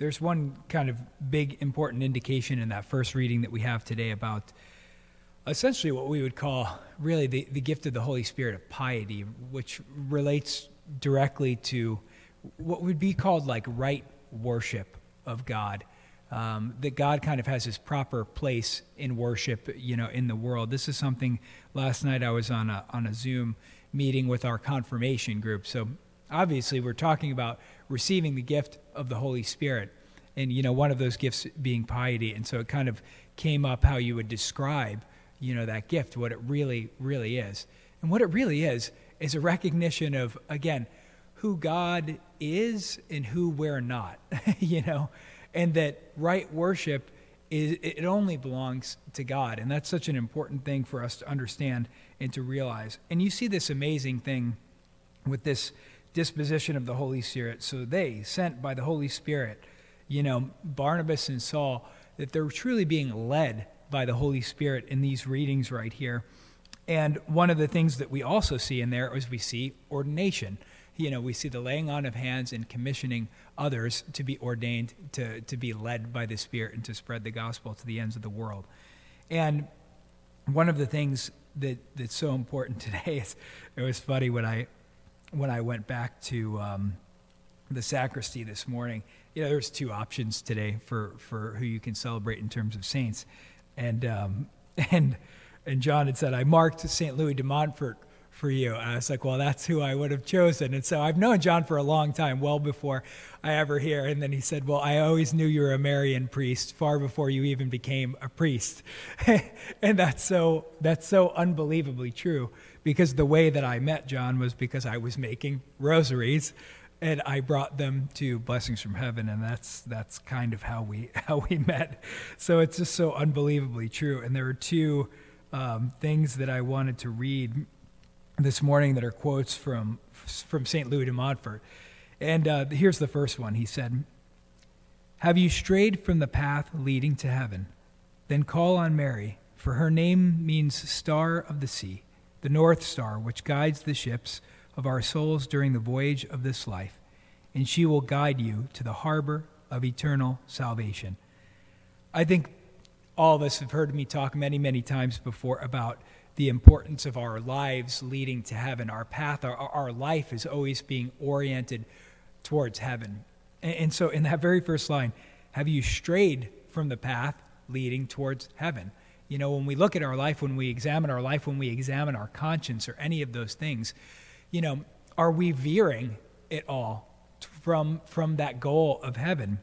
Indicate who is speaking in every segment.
Speaker 1: there's one kind of big important indication in that first reading that we have today about essentially what we would call really the, the gift of the Holy Spirit of piety, which relates directly to what would be called like right worship of God. Um, that God kind of has his proper place in worship, you know, in the world. This is something. Last night I was on a on a Zoom meeting with our confirmation group. So obviously we're talking about receiving the gift of the Holy Spirit, and you know, one of those gifts being piety. And so it kind of came up how you would describe, you know, that gift, what it really, really is, and what it really is is a recognition of again who God is and who we're not, you know, and that right worship is it only belongs to God, and that's such an important thing for us to understand and to realize. And you see this amazing thing with this disposition of the Holy Spirit. So they sent by the Holy Spirit, you know, Barnabas and Saul, that they're truly being led by the Holy Spirit in these readings right here. And one of the things that we also see in there is we see ordination you know, we see the laying on of hands and commissioning others to be ordained, to, to be led by the Spirit, and to spread the gospel to the ends of the world. And one of the things that, that's so important today is it was funny when I, when I went back to um, the sacristy this morning. You know, there's two options today for, for who you can celebrate in terms of saints. And, um, and, and John had said, I marked St. Louis de Montfort for you. And I was like, well, that's who I would have chosen. And so I've known John for a long time, well before I ever hear. And then he said, well, I always knew you were a Marian priest far before you even became a priest. and that's so, that's so unbelievably true because the way that I met John was because I was making rosaries and I brought them to Blessings from Heaven, and that's that's kind of how we how we met. So it's just so unbelievably true. And there are two um, things that I wanted to read this morning that are quotes from from St. Louis de Montfort. And uh, here's the first one. He said, Have you strayed from the path leading to heaven? Then call on Mary, for her name means star of the sea, the North Star, which guides the ships of our souls during the voyage of this life, and she will guide you to the harbor of eternal salvation. I think all of us have heard me talk many, many times before about the importance of our lives leading to heaven. Our path, our, our life is always being oriented towards heaven. And, and so, in that very first line, have you strayed from the path leading towards heaven? You know, when we look at our life, when we examine our life, when we examine our conscience or any of those things, you know, are we veering it all from, from that goal of heaven?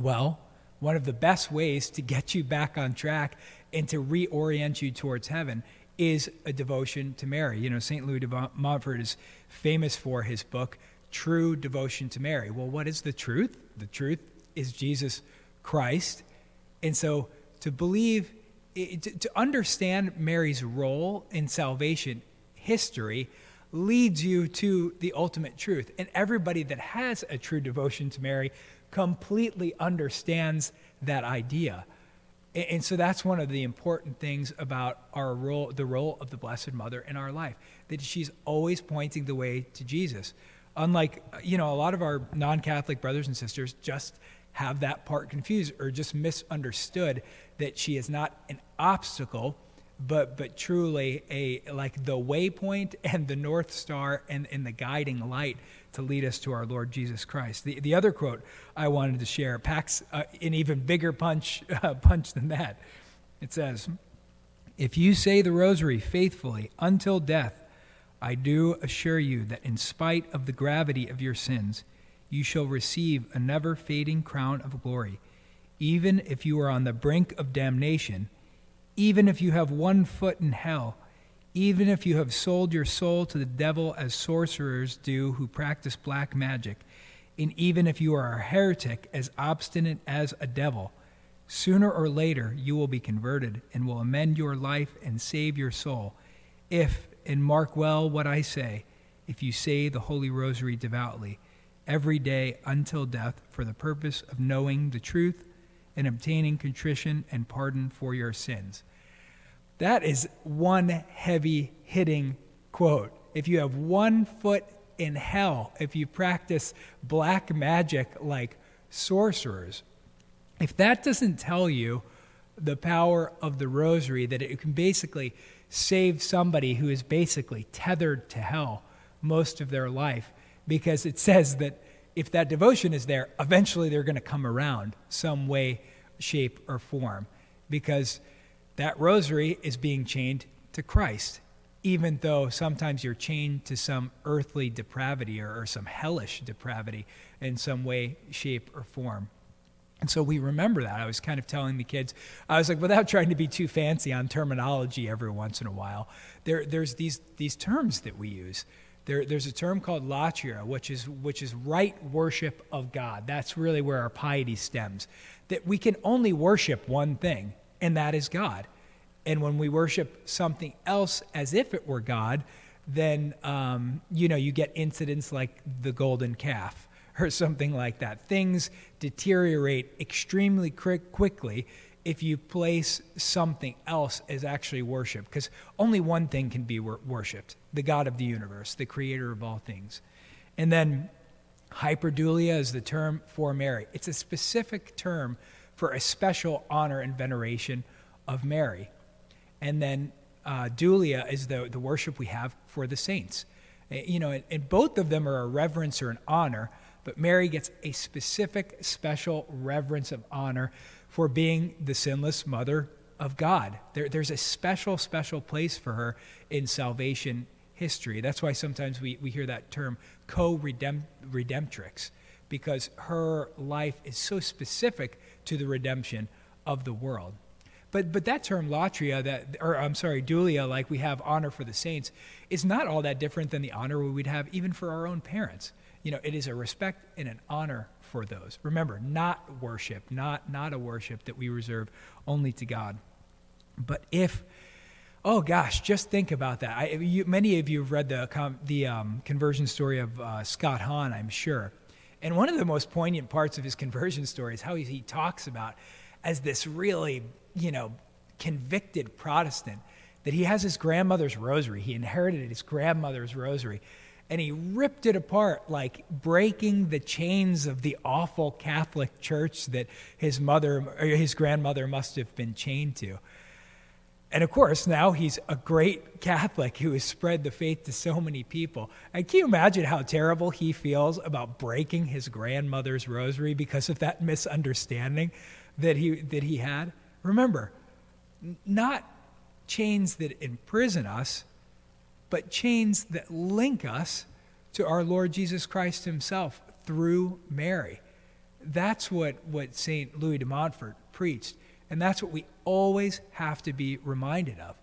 Speaker 1: Well, one of the best ways to get you back on track and to reorient you towards heaven is a devotion to Mary. You know, St. Louis de Montfort is famous for his book, True Devotion to Mary. Well, what is the truth? The truth is Jesus Christ. And so to believe, to understand Mary's role in salvation history leads you to the ultimate truth. And everybody that has a true devotion to Mary completely understands that idea. And so that's one of the important things about our role, the role of the Blessed Mother in our life, that she's always pointing the way to Jesus. Unlike, you know, a lot of our non Catholic brothers and sisters just have that part confused or just misunderstood that she is not an obstacle, but, but truly a, like the waypoint and the North Star and, and the guiding light to lead us to our Lord Jesus Christ. The, the other quote I wanted to share packs uh, an even bigger punch, uh, punch than that. It says, If you say the rosary faithfully until death, I do assure you that in spite of the gravity of your sins, you shall receive a never fading crown of glory, even if you are on the brink of damnation, even if you have one foot in hell even if you have sold your soul to the devil as sorcerers do who practice black magic, and even if you are a heretic as obstinate as a devil, sooner or later you will be converted and will amend your life and save your soul. If, and mark well what I say, if you say the Holy Rosary devoutly, every day until death, for the purpose of knowing the truth and obtaining contrition and pardon for your sins. That is one heavy hitting quote. If you have one foot in hell, if you practice black magic like sorcerers. If that doesn't tell you the power of the rosary, that it can basically save somebody who is basically tethered to hell most of their life, because it says that if that devotion is there, eventually they're going to come around some way, shape, or form, because that rosary is being chained to Christ even though sometimes you're chained to some earthly depravity or, or, some hellish depravity in some way, shape, or form. And so we remember that. I was kind of telling the kids, I was like, without trying to be too fancy on terminology every once in a while, there, there's these, these terms that we use. There, there's a term called latria, which is, which is right worship of God. That's really where our piety stems. That we can only worship one thing, and that is God. And when we worship something else as if it were God, then um, you know you get incidents like the golden calf or something like that. Things deteriorate extremely quick, quickly if you place something else as actually worship, because only one thing can be wor- worshipped: the God of the universe, the Creator of all things. And then hyperdulia is the term for Mary. It's a specific term for a special honor and veneration of Mary. And then uh, dulia is the, the worship we have for the saints. Uh, you know, and, and both of them are a reverence or an honor, but Mary gets a specific, special reverence of honor for being the sinless mother of God. There, there's a special, special place for her in salvation history. That's why sometimes we, we hear that term co redemptrix, because her life is so specific to the redemption of the world. But, but that term latria, that, or I'm sorry, dulia, like we have honor for the saints, is not all that different than the honor we would have even for our own parents. You know, it is a respect and an honor for those. Remember, not worship, not, not a worship that we reserve only to God. But if, oh gosh, just think about that. I, you, many of you have read the, the um, conversion story of uh, Scott Hahn, I'm sure. And one of the most poignant parts of his conversion story is how he, he talks about as this really you know, convicted Protestant that he has his grandmother's rosary. He inherited his grandmother's rosary. And he ripped it apart, like breaking the chains of the awful Catholic Church that his mother, or his grandmother, must have been chained to. And of course, now he's a great Catholic who has spread the faith to so many people. And can you imagine how terrible he feels about breaking his grandmother's rosary because of that misunderstanding that he, that he had? Remember, not chains that imprison us, but chains that link us to our Lord Jesus Christ Himself through Mary. That's what, what St. Louis de Montfort preached. And that's what we always have to be reminded of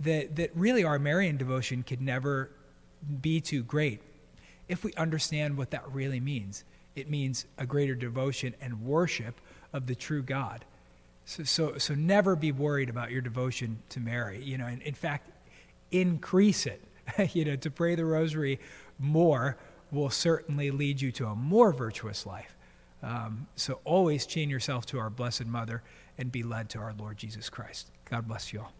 Speaker 1: that, that really our Marian devotion could never be too great if we understand what that really means. It means a greater devotion and worship of the true God. So, so, so never be worried about your devotion to Mary. You know, in, in fact, increase it. you know, to pray the rosary more will certainly lead you to a more virtuous life. Um, so always chain yourself to our Blessed Mother and be led to our Lord Jesus Christ. God bless you all.